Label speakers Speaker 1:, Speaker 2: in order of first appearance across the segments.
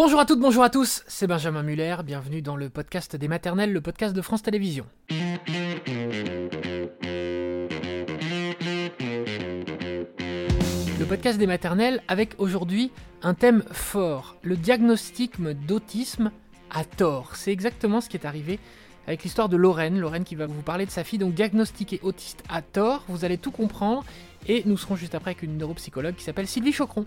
Speaker 1: Bonjour à toutes, bonjour à tous, c'est Benjamin Muller, bienvenue dans le podcast des maternelles, le podcast de France Télévisions. Le podcast des maternelles avec aujourd'hui un thème fort, le diagnostic d'autisme à tort. C'est exactement ce qui est arrivé avec l'histoire de Lorraine, Lorraine qui va vous parler de sa fille, donc diagnostiquée autiste à tort, vous allez tout comprendre, et nous serons juste après avec une neuropsychologue qui s'appelle Sylvie Chocron.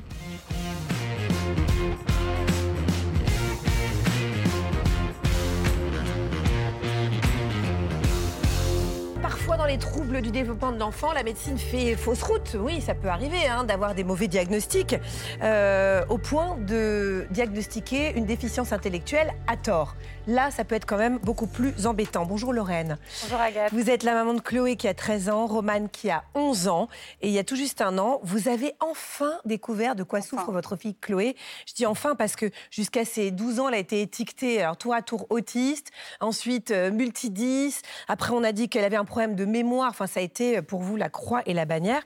Speaker 2: Dans les troubles du développement de l'enfant, la médecine fait fausse route. Oui, ça peut arriver hein, d'avoir des mauvais diagnostics euh, au point de diagnostiquer une déficience intellectuelle à tort. Là, ça peut être quand même beaucoup plus embêtant. Bonjour Lorraine.
Speaker 3: Bonjour Agathe.
Speaker 2: Vous êtes la maman de Chloé qui a 13 ans, Romane qui a 11 ans. Et il y a tout juste un an, vous avez enfin découvert de quoi souffre votre fille Chloé. Je dis enfin parce que jusqu'à ses 12 ans, elle a été étiquetée alors, tour à tour autiste, ensuite euh, multidis. Après, on a dit qu'elle avait un problème de mémoire. Enfin, ça a été euh, pour vous la croix et la bannière.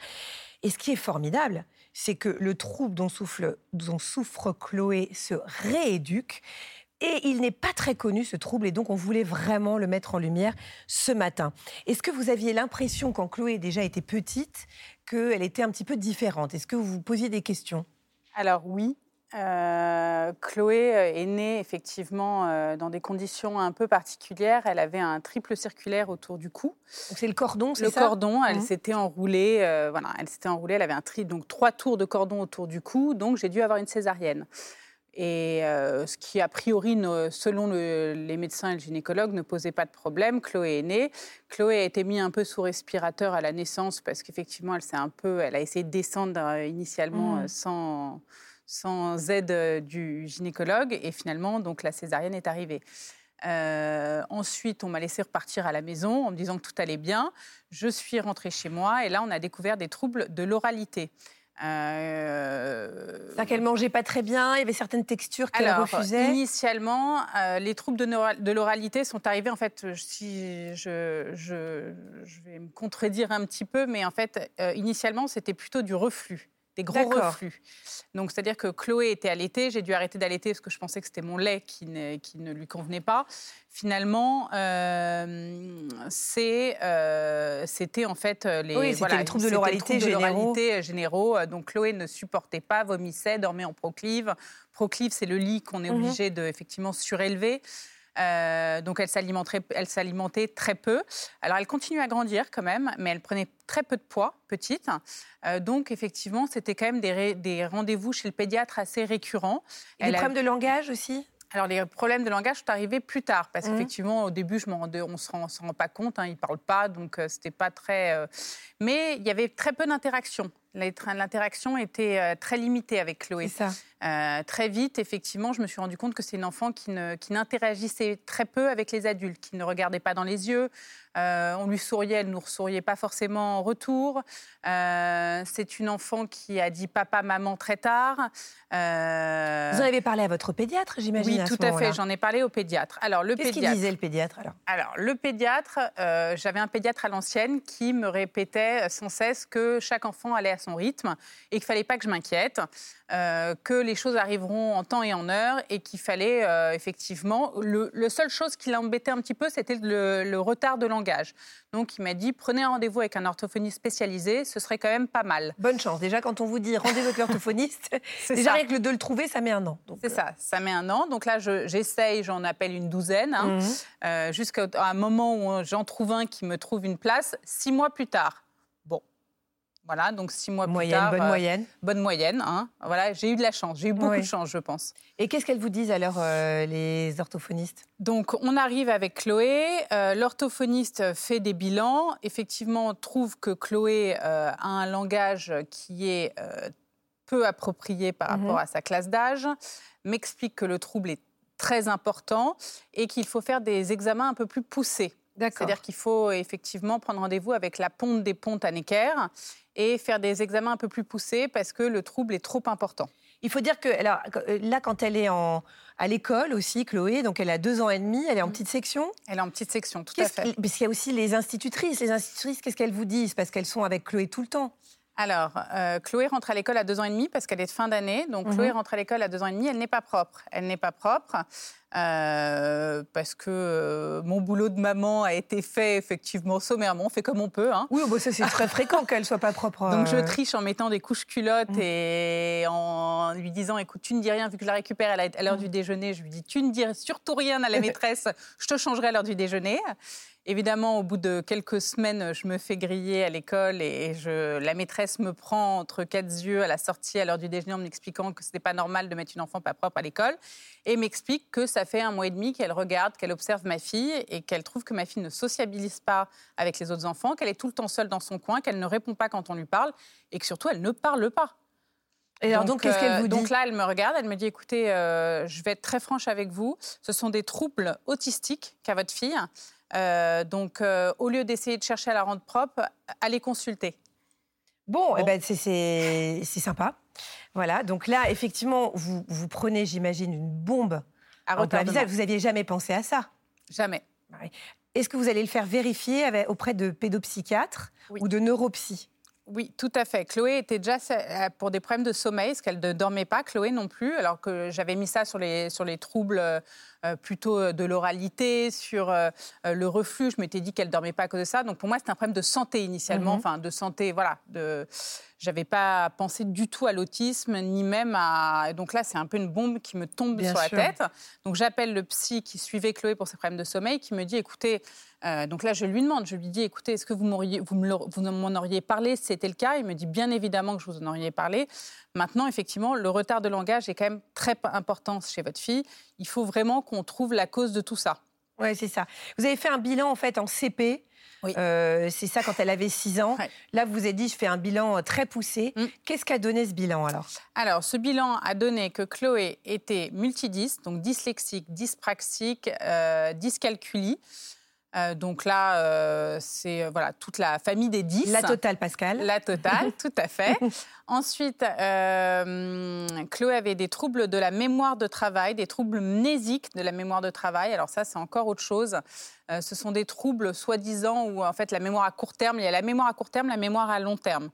Speaker 2: Et ce qui est formidable, c'est que le trouble dont souffre, dont souffre Chloé se rééduque. Et il n'est pas très connu, ce trouble, et donc on voulait vraiment le mettre en lumière ce matin. Est-ce que vous aviez l'impression, quand Chloé déjà était petite, qu'elle était un petit peu différente? Est-ce que vous vous posiez des questions?
Speaker 3: Alors oui. Euh, Chloé euh, est née effectivement euh, dans des conditions un peu particulières. Elle avait un triple circulaire autour du cou.
Speaker 2: C'est le cordon, c'est
Speaker 3: ça? Le cordon, elle mmh. s'était enroulée. voilà, elle s'était enroulée. Elle avait un tri, donc trois tours de cordon autour du cou. Donc j'ai dû avoir une césarienne. Et ce qui, a priori, selon les médecins et le gynécologue, ne posait pas de problème. Chloé est née. Chloé a été mise un peu sous respirateur à la naissance parce qu'effectivement, elle, s'est un peu, elle a essayé de descendre initialement mmh. sans, sans aide du gynécologue. Et finalement, donc, la césarienne est arrivée. ensuite, on m'a laissé repartir à la maison en me disant que tout allait bien. Je suis rentrée chez moi et là, on a découvert des troubles de l'oralité.
Speaker 2: Euh... qu'elle mangeait pas très bien, il y avait certaines textures qu'elle refusait.
Speaker 3: Initialement, euh, les troubles de, l'oralité sont arrivés. En fait, si je, je, vais me contredire un petit peu, mais en fait, euh, initialement, c'était plutôt du reflux des gros reflux. Donc, c'est-à-dire que Chloé était allaitée, j'ai dû arrêter d'allaiter parce que je pensais que c'était mon lait qui ne, qui ne, lui convenait pas. Finalement, euh, euh, c'était en fait les,
Speaker 2: oui, voilà, les troubles de l'oralité généraux.
Speaker 3: généraux. Donc, Chloé ne supportait pas, vomissait, dormait en proclive. Proclive, c'est le lit qu'on est mhm. obligé de effectivement surélever. Euh, donc elle s'alimentait très peu. Alors elle continue à grandir quand même, mais elle prenait très peu de poids, petite. Euh, donc effectivement, c'était quand même des, rendez-vous chez le pédiatre assez récurrents.
Speaker 2: Et des problèmes de langage aussi?
Speaker 3: Alors, les problèmes de langage sont arrivés plus tard, parce mmh. qu'effectivement, au début, je on ne se rend, pas compte, hein, ils ne parlent pas, donc euh, c'était pas très. Mais il y avait très peu d'interaction. L'interaction était euh, très limitée avec Chloé.
Speaker 2: Ça. Euh,
Speaker 3: très vite, effectivement, je me suis rendu compte que c'est une enfant qui n'interagissait qui très peu avec les adultes, qui ne regardait pas dans les yeux. Euh, on lui souriait, elle ne nous souriait pas forcément en retour. c'est une enfant qui a dit papa, maman très tard. Vous
Speaker 2: en avez parlé à votre pédiatre, j'imagine
Speaker 3: Oui, tout à, fait. J'en ai parlé au pédiatre.
Speaker 2: Alors, le Qu'est-ce qu'il disait le pédiatre alors?
Speaker 3: Alors, le pédiatre, j'avais un pédiatre à l'ancienne qui me répétait sans cesse que chaque enfant allait à son rythme et qu'il fallait pas que je m'inquiète, euh, que les choses arriveront en temps et en heure et qu'il fallait euh, effectivement. Le, seule chose qui l'embêtait un petit peu, c'était le, retard de langage. Donc il m'a dit prenez un rendez-vous avec un orthophoniste spécialisé, ce serait quand même pas mal.
Speaker 2: Bonne chance. Déjà, quand on vous dit rendez-vous avec l'orthophoniste, déjà rien que de le trouver, ça met un an.
Speaker 3: C'est ça, ça met un an. Donc là, j'essaye, j'en appelle une douzaine, hein, mhm. jusqu'à un moment où j'en trouve un qui me trouve une place. Six mois plus tard, voilà, donc six mois
Speaker 2: plus
Speaker 3: tard.
Speaker 2: Bonne euh, moyenne.
Speaker 3: Bonne moyenne. Hein. Voilà, j'ai eu de la chance. J'ai eu beaucoup de chance, je pense.
Speaker 2: Et qu'est-ce qu'elles vous disent alors, euh, les orthophonistes?
Speaker 3: Donc, on arrive avec Chloé. Euh, l'orthophoniste fait des bilans. Effectivement, trouve que Chloé a un langage qui est peu approprié par mhm. rapport à sa classe d'âge. M'explique que le trouble est très important et qu'il faut faire des examens un peu plus poussés. C'est-à-dire qu'il faut effectivement prendre rendez-vous avec la ponte des pontes à Necker et faire des examens un peu plus poussés parce que le trouble est trop important.
Speaker 2: Il faut dire que alors, euh, là, quand elle est en, à l'école aussi, Chloé, donc elle a deux ans et demi, elle est en mm. petite section
Speaker 3: Elle est en petite section, tout à fait.
Speaker 2: Parce qu'il y a aussi les institutrices. Les institutrices, qu'est-ce qu'elles vous disent? Parce qu'elles sont avec Chloé tout le temps.
Speaker 3: Alors, euh, Chloé rentre à l'école à deux ans et demi parce qu'elle est de fin d'année. Donc, Chloé
Speaker 2: Mhm.
Speaker 3: rentre à l'école à deux ans et demi. Elle n'est pas propre. Elle n'est pas propre euh, parce que euh, mon boulot de maman a été fait effectivement sommairement. On fait comme on peut. hein.
Speaker 2: Oui, bon, ça c'est très fréquent qu'elle soit pas propre.
Speaker 3: Donc je triche en mettant des couches culottes
Speaker 2: Mm.
Speaker 3: et en lui disant écoute tu ne dis rien vu que je la récupère à l'heure
Speaker 2: Mm.
Speaker 3: du déjeuner je lui dis tu ne dis surtout rien à la maîtresse je te changerai à l'heure du déjeuner évidemment au bout de quelques semaines je me fais griller à l'école et je, la maîtresse me prend entre quatre yeux à la sortie à l'heure du déjeuner en m'expliquant que ce n'était pas normal de mettre une enfant pas propre à l'école et m'explique que ça fait un mois et demi qu'elle regarde qu'elle observe ma fille et qu'elle trouve que ma fille ne sociabilise pas avec les autres enfants qu'elle est tout le temps seule dans son coin qu'elle ne répond pas quand on lui parle et que surtout elle ne parle pas.
Speaker 2: Et alors donc, qu'est-ce qu'elle
Speaker 3: euh,
Speaker 2: vous dit
Speaker 3: Donc là, elle me regarde, elle me dit écoutez, euh, je vais être très franche avec vous, ce sont des troubles autistiques qu'a votre fille. Euh, donc, euh, au lieu d'essayer de chercher à la rendre propre, allez consulter.
Speaker 2: Bon, eh ben, c'est- sympa. Voilà, donc là, effectivement, vous, vous prenez, j'imagine, une bombe
Speaker 3: À
Speaker 2: en plein visage. Vous n'aviez jamais pensé à ça.
Speaker 3: Jamais.
Speaker 2: Est-ce que vous allez le faire vérifier avec- auprès de pédopsychiatres
Speaker 3: Oui.
Speaker 2: ou de neuropsy?
Speaker 3: Oui, tout à fait. Chloé était déjà euh, pour des problèmes de sommeil, parce qu'elle ne dormait pas, Chloé non plus, alors que j'avais mis ça sur les, sur les troubles euh, plutôt euh, de l'oralité, sur euh, le reflux. Je m'étais dit qu'elle ne dormait pas à cause de ça. Donc pour moi, c'était un problème de santé initialement,
Speaker 2: Mhm.
Speaker 3: enfin de santé, voilà. De... J'avais pas pensé du tout à l'autisme, ni même à. Donc là, c'est un peu une bombe qui me tombe
Speaker 2: Bien
Speaker 3: sur
Speaker 2: sûr.
Speaker 3: la tête. Donc j'appelle le psy qui suivait Chloé pour ses problèmes de sommeil, qui me dit écoutez, euh, donc là je lui demande, je lui dis écoutez, est-ce que vous m'en auriez parlé? Si c'était le cas Il me dit bien évidemment que je vous en auriez parlé. Maintenant, effectivement, le retard de langage est quand même très important chez votre fille. Il faut vraiment qu'on trouve la cause de tout ça.
Speaker 2: Oui, c'est ça. Vous avez fait un bilan en fait en CP.
Speaker 3: Oui.
Speaker 2: Euh, c'est ça quand elle avait 6 ans.
Speaker 3: Ouais.
Speaker 2: Là, vous vous êtes dit, je fais un bilan euh, très poussé.
Speaker 3: Mm.
Speaker 2: Qu'est-ce qu'a donné ce bilan alors?
Speaker 3: Alors, ce bilan a donné que Chloé était multidys, donc dyslexique, dyspraxique, euh, dyscalculie. Euh, donc là, euh, c'est euh, voilà toute la famille des 10.
Speaker 2: La totale, Pascal.
Speaker 3: La totale, tout à fait. Ensuite, euh, Chloé avait des troubles de la mémoire de travail, des troubles mnésiques de la mémoire de travail. Alors ça, c'est encore autre chose. Ce sont des troubles soi-disant où en fait la mémoire à court terme, il y a la mémoire à court terme, la mémoire à long terme.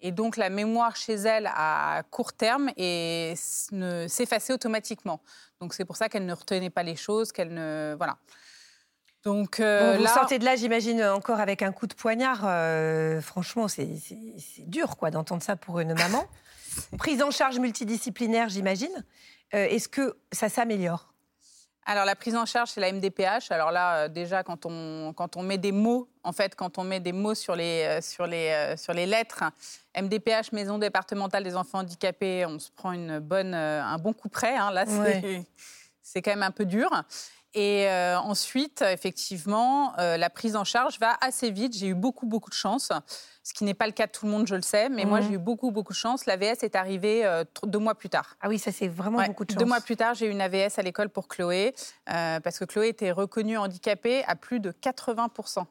Speaker 3: Et donc la mémoire chez elle à court terme et s'effaçait automatiquement. Donc c'est pour ça qu'elle ne retenait pas les choses, qu'elle ne voilà. Donc euh,
Speaker 2: Bon, vous
Speaker 3: là,
Speaker 2: sortez de là, j'imagine, encore avec un coup de poignard. euh, franchement, c'est dur quoi d'entendre ça pour une maman. Prise en charge multidisciplinaire, j'imagine. Euh, Est-ce que ça s'améliore?
Speaker 3: Alors la prise en charge, c'est la MDPH. Alors là, euh, déjà, quand on, quand on met des mots, en fait, quand on met des mots sur les, euh, sur les, euh, sur les lettres, MDPH, Maison départementale des enfants handicapés, on se prend une bonne, euh, un bon coup près. hein. Là, c'est
Speaker 2: Ouais.
Speaker 3: c'est quand même un peu dur. Et euh, ensuite, effectivement, euh, la prise en charge va assez vite. J'ai eu beaucoup, beaucoup de chance, ce qui n'est pas le cas de tout le monde, je le sais. Mais moi,
Speaker 2: Mhm.
Speaker 3: j'ai eu beaucoup, beaucoup de chance. L'AVS est arrivée euh, deux mois plus tard.
Speaker 2: Ah oui, ça c'est vraiment
Speaker 3: Ouais,
Speaker 2: beaucoup de chance.
Speaker 3: Deux mois plus tard, j'ai eu une AVS à l'école pour Chloé, parce que Chloé était reconnue handicapée à plus de 80%.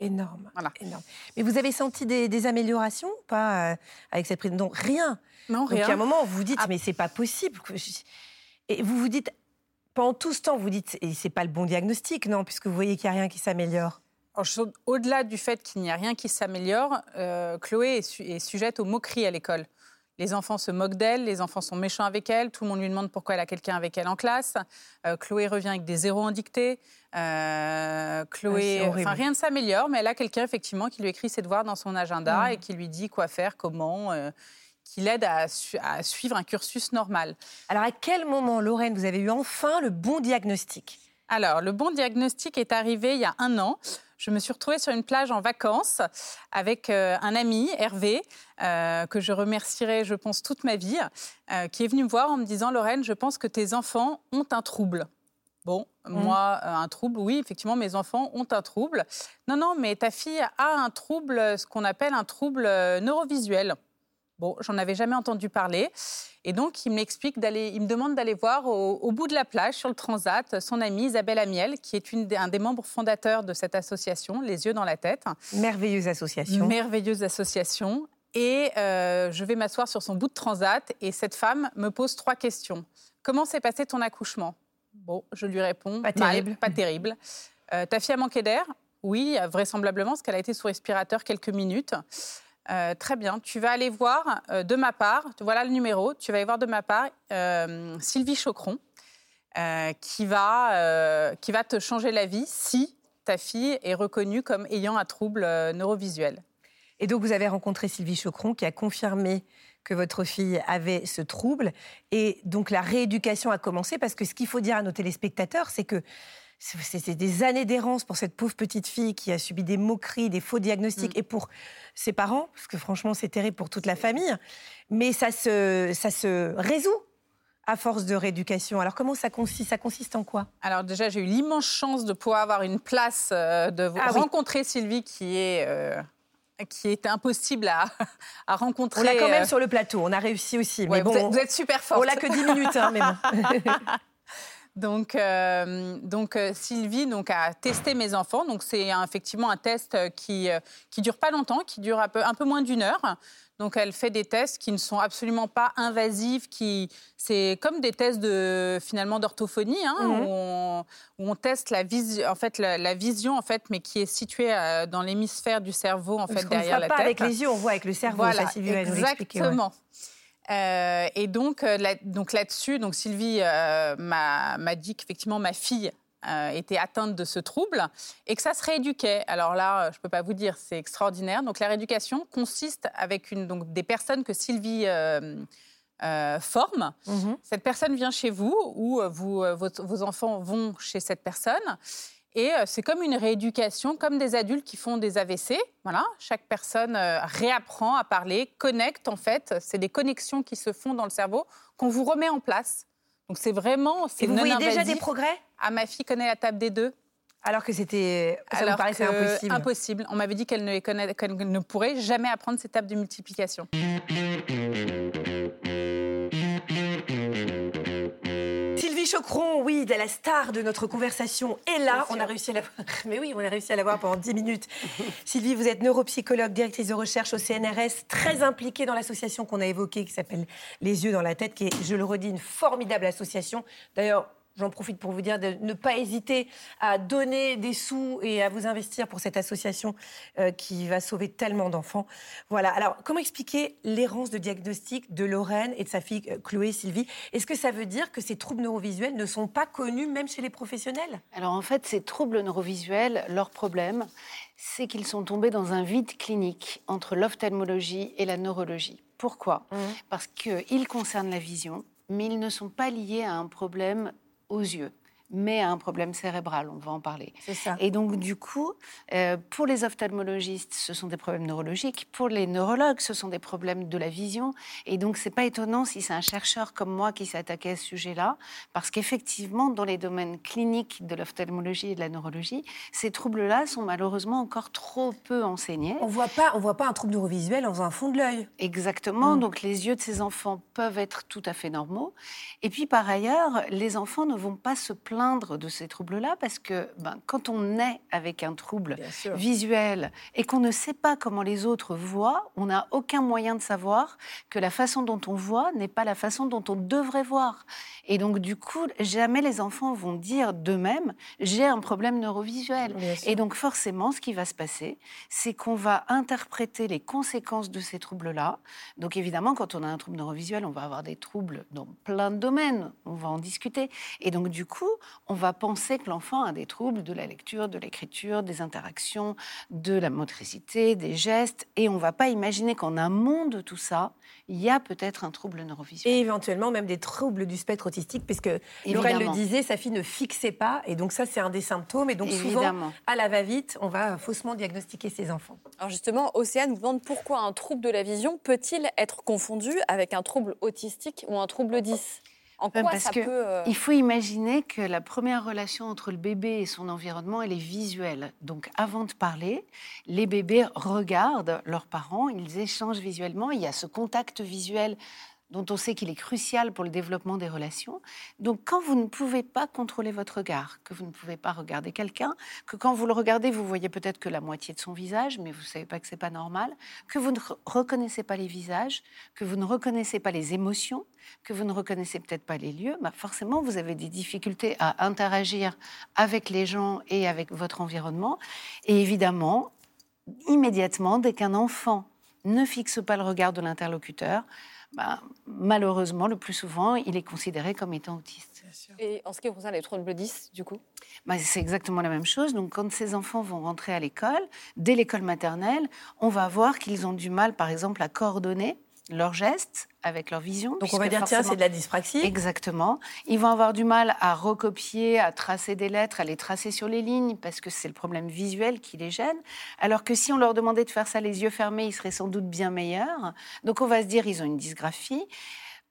Speaker 2: Énorme,
Speaker 3: Voilà.
Speaker 2: énorme. Mais vous avez senti des, des améliorations ou pas avec cette prise? Donc rien.
Speaker 3: Non,
Speaker 2: Donc il y a un moment où vous vous dites,
Speaker 3: Ah.
Speaker 2: mais c'est pas possible. Et vous vous dites, pendant tout ce temps, vous dites, et c'est pas le bon diagnostic, non, puisque vous voyez qu'il n'y a rien qui s'améliore.
Speaker 3: Au-delà du fait qu'il n'y a rien qui s'améliore, euh, Chloé est, su- est sujette aux moqueries à l'école. Les enfants se moquent d'elle, les enfants sont méchants avec elle, tout le monde lui demande pourquoi elle a quelqu'un avec elle en classe. Euh, Chloé revient avec des zéros en dictée. Euh,
Speaker 2: Ah,
Speaker 3: Chloé,
Speaker 2: horrible.
Speaker 3: enfin rien ne s'améliore, mais elle a quelqu'un effectivement qui lui écrit ses devoirs dans son agenda
Speaker 2: Mm.
Speaker 3: et qui lui dit quoi faire, comment, qui l'aide à, su- à suivre un cursus normal.
Speaker 2: Alors à quel moment, Lorraine, vous avez eu enfin le bon diagnostic?
Speaker 3: Alors, le bon diagnostic est arrivé il y a un an. Je me suis retrouvée sur une plage en vacances avec euh, un ami, Hervé, euh, que je remercierai, je pense, toute ma vie, euh, qui est venu me voir en me disant Lorraine, je pense que tes enfants ont un trouble. Bon, moi, euh, un trouble, oui, effectivement, mes enfants ont un trouble. Non, non, mais ta fille a un trouble, ce qu'on appelle un trouble neurovisuel. Bon, j'en avais jamais entendu parler. Et donc, il m'explique d'aller, il me demande d'aller voir au, au bout de la plage, sur le transat, son amie Isabelle Amiel, qui est une, un des membres fondateurs de cette association, Les Yeux dans la tête.
Speaker 2: Merveilleuse association.
Speaker 3: Merveilleuse association. Et euh, je vais m'asseoir sur son bout de transat et cette femme me pose trois questions. Comment s'est passé ton accouchement? Bon, je lui réponds.
Speaker 2: Pas
Speaker 3: mal,
Speaker 2: terrible.
Speaker 3: pas terrible. Euh, ta fille a manqué d'air? Oui, vraisemblablement, parce qu'elle a été sous respirateur quelques minutes. Euh, très bien. Tu vas aller voir euh, de ma part, voilà le numéro, tu vas aller voir de ma part euh, Sylvie Chocron, qui, va, qui va te changer la vie si ta fille est reconnue comme ayant un trouble neurovisuel.
Speaker 2: Et donc, vous avez rencontré Sylvie Chocron qui a confirmé que votre fille avait ce trouble. Et donc, la rééducation a commencé parce que ce qu'il faut dire à nos téléspectateurs, c'est que c'est des années d'errance pour cette pauvre petite fille qui a subi des moqueries, des faux diagnostics, mm. et pour ses parents, parce que franchement, c'est terrible pour toute la famille. Mais ça se, ça se résout à force de rééducation. Alors comment ça consiste Ça consiste en quoi?
Speaker 3: Alors déjà, j'ai eu l'immense chance de pouvoir avoir une place, euh, de ah rencontrer Sylvie qui est... Euh, qui est impossible à, à rencontrer.
Speaker 2: On l'a quand même euh, sur le plateau, on a réussi aussi.
Speaker 3: mais bon, vous, êtes, super forte.
Speaker 2: On l'a que 10 minutes, hein, mais bon.
Speaker 3: Donc, euh, donc euh, Sylvie donc, a testé mes enfants. Donc, c'est effectivement un test qui ne qui dure pas longtemps, qui dure un peu, un peu moins d'une heure. Donc, elle fait des tests qui ne sont absolument pas invasifs. Qui, c'est comme des tests de finalement d'orthophonie, hein, mhm. où, on, où, on, teste la, vision, en fait, la, vision, en fait, mais qui est située euh, dans l'hémisphère du cerveau, en fait, derrière la
Speaker 2: tête. Pas avec les yeux, on voit avec le cerveau.
Speaker 3: Voilà, ça, exactement. Euh, et donc, euh, là, donc là-dessus, donc Sylvie euh, m'a dit qu'effectivement ma fille était atteinte de ce trouble et que ça se rééduquait. Alors là, je ne peux pas vous dire, c'est extraordinaire. Donc la rééducation consiste avec une, donc, des personnes que Sylvie forme. Mhm. Cette personne vient chez vous ou vous, vos, enfants vont chez cette personne. Et euh, c'est comme une rééducation, comme des adultes qui font des AVC. Voilà, chaque personne euh, réapprend à parler, connecte en fait. C'est des connexions qui se font dans le cerveau qu'on vous remet en place. Donc c'est vraiment.
Speaker 2: Et vous voyez déjà des progrès?
Speaker 3: Ah, ma fille connaît la table des deux.
Speaker 2: Alors que c'était, ça Alors paraissait impossible.
Speaker 3: Impossible. On m'avait dit qu'elle ne, ne pourrait jamais apprendre ces tables de multiplication.
Speaker 2: Chocron, oui, de la star de notre conversation est là. On a réussi à la Mais oui, on a réussi à la voir pendant 10 minutes. Sylvie, vous êtes neuropsychologue, directrice de recherche au CNRS, très impliquée dans l'association qu'on a évoquée qui s'appelle Les yeux dans la tête, qui est, je le redis, une formidable association. D'ailleurs, J'en profite pour vous dire de ne pas hésiter à donner des sous et à vous investir pour cette association euh, qui va sauver tellement d'enfants. Voilà. Alors, comment expliquer l'errance de diagnostic de Lorraine et de sa fille euh, Chloé Sylvie? Est-ce que ça veut dire que ces troubles neurovisuels ne sont pas connus même chez les professionnels?
Speaker 4: Alors, en fait, ces troubles neurovisuels, leur problème, c'est qu'ils sont tombés dans un vide clinique entre l'ophtalmologie et la neurologie. Pourquoi? Mmh. Parce qu'ils concernent la vision, mais ils ne sont pas liés à un problème aux yeux mais à un problème cérébral, on va en parler.
Speaker 2: Ça.
Speaker 4: Et donc, du coup, euh, pour les ophtalmologistes, ce sont des problèmes neurologiques. Pour les neurologues, ce sont des problèmes de la vision. Et donc, c'est pas étonnant si c'est un chercheur comme moi qui s'est attaqué à ce sujet-là, parce qu'effectivement, dans les domaines cliniques de l'ophtalmologie et de la neurologie, ces troubles-là sont malheureusement encore trop peu enseignés.
Speaker 2: On voit pas, on voit pas un trouble neurovisuel dans un fond de l'œil.
Speaker 4: Exactement. Mm. Donc, les yeux de ces enfants peuvent être tout à fait normaux. Et puis, par ailleurs, les enfants ne vont pas se plaindre de ces troubles-là parce que ben, quand on naît avec un trouble visuel et qu'on ne sait pas comment les autres voient, on n'a aucun moyen de savoir que la façon dont on voit n'est pas la façon dont on devrait voir. Et donc, du coup, jamais les enfants vont dire d'eux-mêmes j'ai un problème neurovisuel. Et donc, forcément, ce qui va se passer, c'est qu'on va interpréter les conséquences de ces troubles-là. Donc, évidemment, quand on a un trouble neurovisuel, on va avoir des troubles dans plein de domaines. On va en discuter. Et donc, du coup, on va penser que l'enfant a des troubles de la lecture, de l'écriture, des interactions, de la motricité, des gestes. Et on ne va pas imaginer qu'en amont de tout ça, il y a peut-être un trouble neurovisuel.
Speaker 2: Et éventuellement même des troubles du spectre autistique, puisque Lorraine le disait, sa fille ne fixait pas. Et donc ça, c'est un des symptômes. Et donc souvent, à la va-vite, on va faussement diagnostiquer ses enfants.
Speaker 5: Alors justement, Océane vous demande pourquoi un trouble de la vision peut-il être confondu avec un trouble autistique ou un trouble 10
Speaker 4: en quoi Parce ça peut, euh, Il faut imaginer que la première relation entre le bébé et son environnement, elle est visuelle. Donc avant de parler, les bébés regardent leurs parents, ils échangent visuellement, il y a ce contact visuel dont on sait qu'il est crucial pour le développement des relations. Donc quand vous ne pouvez pas contrôler votre regard, que vous ne pouvez pas regarder quelqu'un, que quand vous le regardez, vous voyez peut-être que la moitié de son visage, mais vous ne savez pas que c'est pas normal, que vous ne reconnaissez pas les visages, que vous ne reconnaissez pas les émotions, que vous ne reconnaissez peut-être pas les lieux, bah forcément vous avez des difficultés à interagir avec les gens et avec votre environnement. Et évidemment, immédiatement, dès qu'un enfant ne fixe pas le regard de l'interlocuteur, ben, malheureusement, le plus souvent, il est considéré comme étant autiste.
Speaker 5: Et en ce qui concerne les troubles 10, du coup?
Speaker 4: Ben, C'est exactement la même chose. Donc, quand ces enfants vont rentrer à l'école, dès l'école maternelle, on va voir qu'ils ont du mal, par exemple, à coordonner leurs gestes avec leur vision.
Speaker 2: Donc on va dire, tiens, c'est de la dyspraxie.
Speaker 4: Exactement. Ils vont avoir du mal à recopier, à tracer des lettres, à les tracer sur les lignes, parce que c'est le problème visuel qui les gêne. Alors que si on leur demandait de faire ça les yeux fermés, ils seraient sans doute bien meilleurs. Donc on va se dire, ils ont une dysgraphie.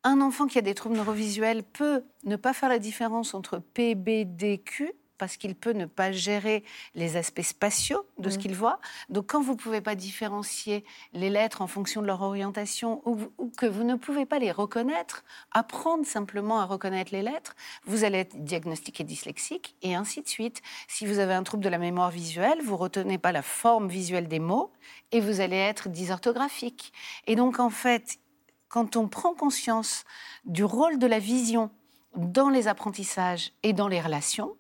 Speaker 4: Un enfant qui a des troubles neurovisuels peut ne pas faire la différence entre P, B, D, Q, parce qu'il peut ne pas gérer les aspects spatiaux de ce mmh. qu'il voit. Donc quand vous ne pouvez pas différencier les lettres en fonction de leur orientation ou, que vous ne pouvez pas les reconnaître, apprendre simplement à reconnaître les lettres, vous allez être diagnostiqué dyslexique et ainsi de suite. Si vous avez un trouble de la mémoire visuelle, vous retenez pas la forme visuelle des mots et vous allez être dysorthographique. Et donc en fait, quand on prend conscience du rôle de la vision dans les apprentissages et dans les relations,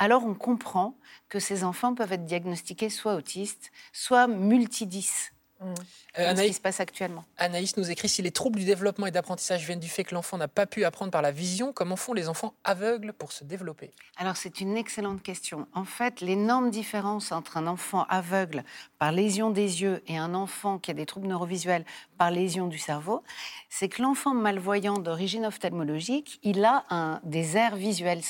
Speaker 4: alors on comprend que ces enfants peuvent être diagnostiqués soit autistes, soit multidis. Mmh. Euh, ce qui se passe actuellement.
Speaker 1: Anaïs nous écrit si les troubles du développement et d'apprentissage viennent du fait que l'enfant n'a pas pu apprendre par la vision, comment font les enfants aveugles pour se développer?
Speaker 4: Alors c'est une excellente question. En fait, l'énorme différence entre un enfant aveugle par lésion des yeux et un enfant qui a des troubles neurovisuels par lésion du cerveau, c'est que l'enfant malvoyant d'origine ophtalmologique, il a un, des aires visuelles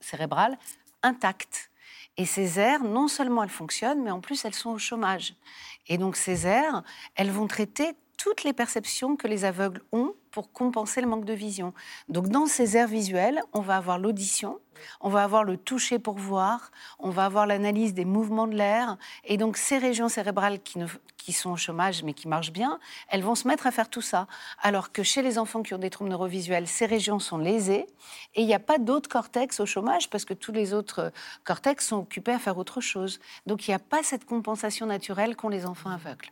Speaker 4: cérébrales intactes. Et ces aires, non seulement elles fonctionnent, mais en plus elles sont au chômage. Et donc ces aires, elles vont traiter toutes les perceptions que les aveugles ont pour compenser le manque de vision. Donc dans ces aires visuelles, on va avoir l'audition, on va avoir le toucher pour voir, on va avoir l'analyse des mouvements de l'air. Et donc ces régions cérébrales qui, qui sont au chômage mais qui marchent bien, elles vont se mettre à faire tout ça. Alors que chez les enfants qui ont des troubles neurovisuels, ces régions sont lésées et il n'y a pas d'autres cortex au chômage parce que tous les autres cortex sont occupés à faire autre chose. Donc il n'y a pas cette compensation naturelle qu'ont les enfants aveugles.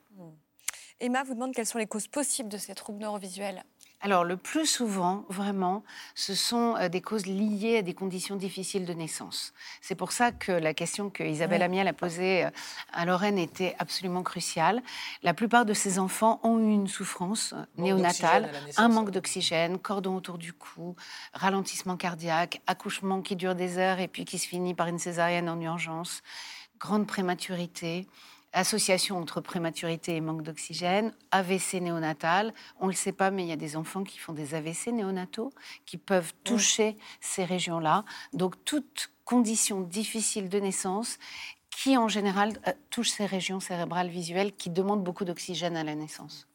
Speaker 5: Emma vous demande quelles sont les causes possibles de ces troubles neurovisuels
Speaker 4: alors, le plus souvent, vraiment, ce sont euh, des causes liées à des conditions difficiles de naissance. C'est pour ça que la question que Isabelle Amiel a posée euh, à Lorraine était absolument cruciale. La plupart de ces enfants ont eu une souffrance néonatale, un manque d'oxygène, cordon autour du cou, ralentissement cardiaque, accouchement qui dure des heures et puis qui se finit par une césarienne en urgence, grande prématurité association entre prématurité et manque d'oxygène, AVC néonatal. On ne le sait pas, mais il y a des enfants qui font des AVC néonataux qui peuvent toucher ces régions-là. Donc, toute condition difficile de naissance qui, en général, euh, touche ces régions cérébrales visuelles qui demandent beaucoup d'oxygène à la naissance.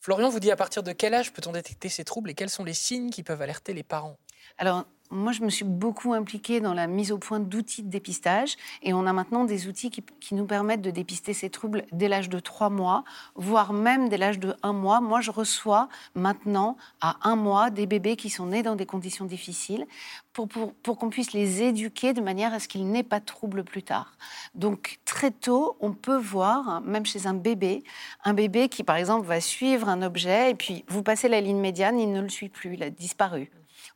Speaker 1: Florian vous dit à partir de quel âge peut-on détecter ces troubles et quels sont les signes qui peuvent alerter les parents?
Speaker 4: Alors, moi, je me suis beaucoup impliquée dans la mise au point d'outils de dépistage et on a maintenant des outils qui, nous permettent de dépister ces troubles dès l'âge de 3 mois, voire même dès l'âge de 1 mois. Moi, je reçois maintenant à 1 mois des bébés qui sont nés dans des conditions difficiles pour, pour, pour qu'on puisse les éduquer de manière à ce qu'ils n'aient pas de troubles plus tard. Donc, très tôt, on peut voir, même chez un bébé, un bébé qui, par exemple, va suivre un objet et puis vous passez la ligne médiane, il ne le suit plus, il a disparu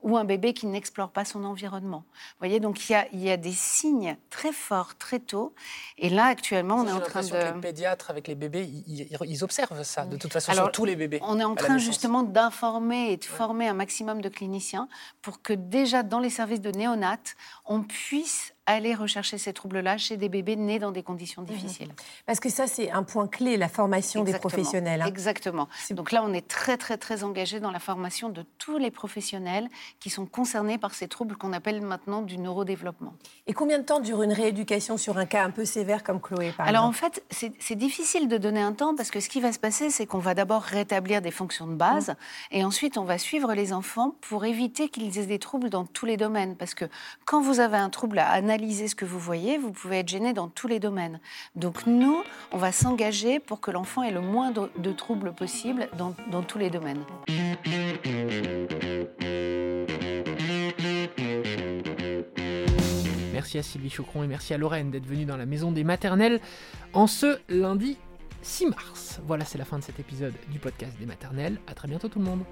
Speaker 4: ou un bébé qui n'explore pas son environnement. Vous voyez, donc il y, a, il y a des signes très forts, très tôt. Et là, actuellement, on est en train de...
Speaker 1: Que les pédiatres, avec les bébés, ils, observent ça, de toute façon, sur tous les bébés.
Speaker 4: On est en train justement d'informer et de former un maximum de cliniciens pour que déjà dans les services de néonat, on puisse aller rechercher ces troubles-là chez des bébés nés dans des conditions mhm. difficiles.
Speaker 2: Parce que ça, c'est un point clé, la formation des professionnels. Hein.
Speaker 4: Exactement. Donc là, on est très, très, très engagé dans la formation de tous les professionnels qui sont concernés par ces troubles qu'on appelle maintenant du neurodéveloppement.
Speaker 2: Et combien de temps dure une rééducation sur un cas un peu sévère comme Chloé, par
Speaker 4: Alors
Speaker 2: en
Speaker 4: fait, c'est difficile de donner un temps parce que ce qui va se passer, c'est qu'on va d'abord rétablir des fonctions de base mhm. et ensuite on va suivre les enfants pour éviter qu'ils aient des troubles dans tous les domaines. Parce que quand vous avez un trouble à analyser, ce que vous voyez, vous pouvez être gêné dans tous les domaines. Donc nous, on va s'engager pour que l'enfant ait le moins de, troubles possible dans, dans tous les domaines.
Speaker 1: Merci à Sylvie Chocron et merci à Lorraine d'être venue dans la maison des maternelles en ce lundi 6 mars. Voilà, c'est la fin de cet épisode du podcast des maternelles. À très bientôt tout le monde.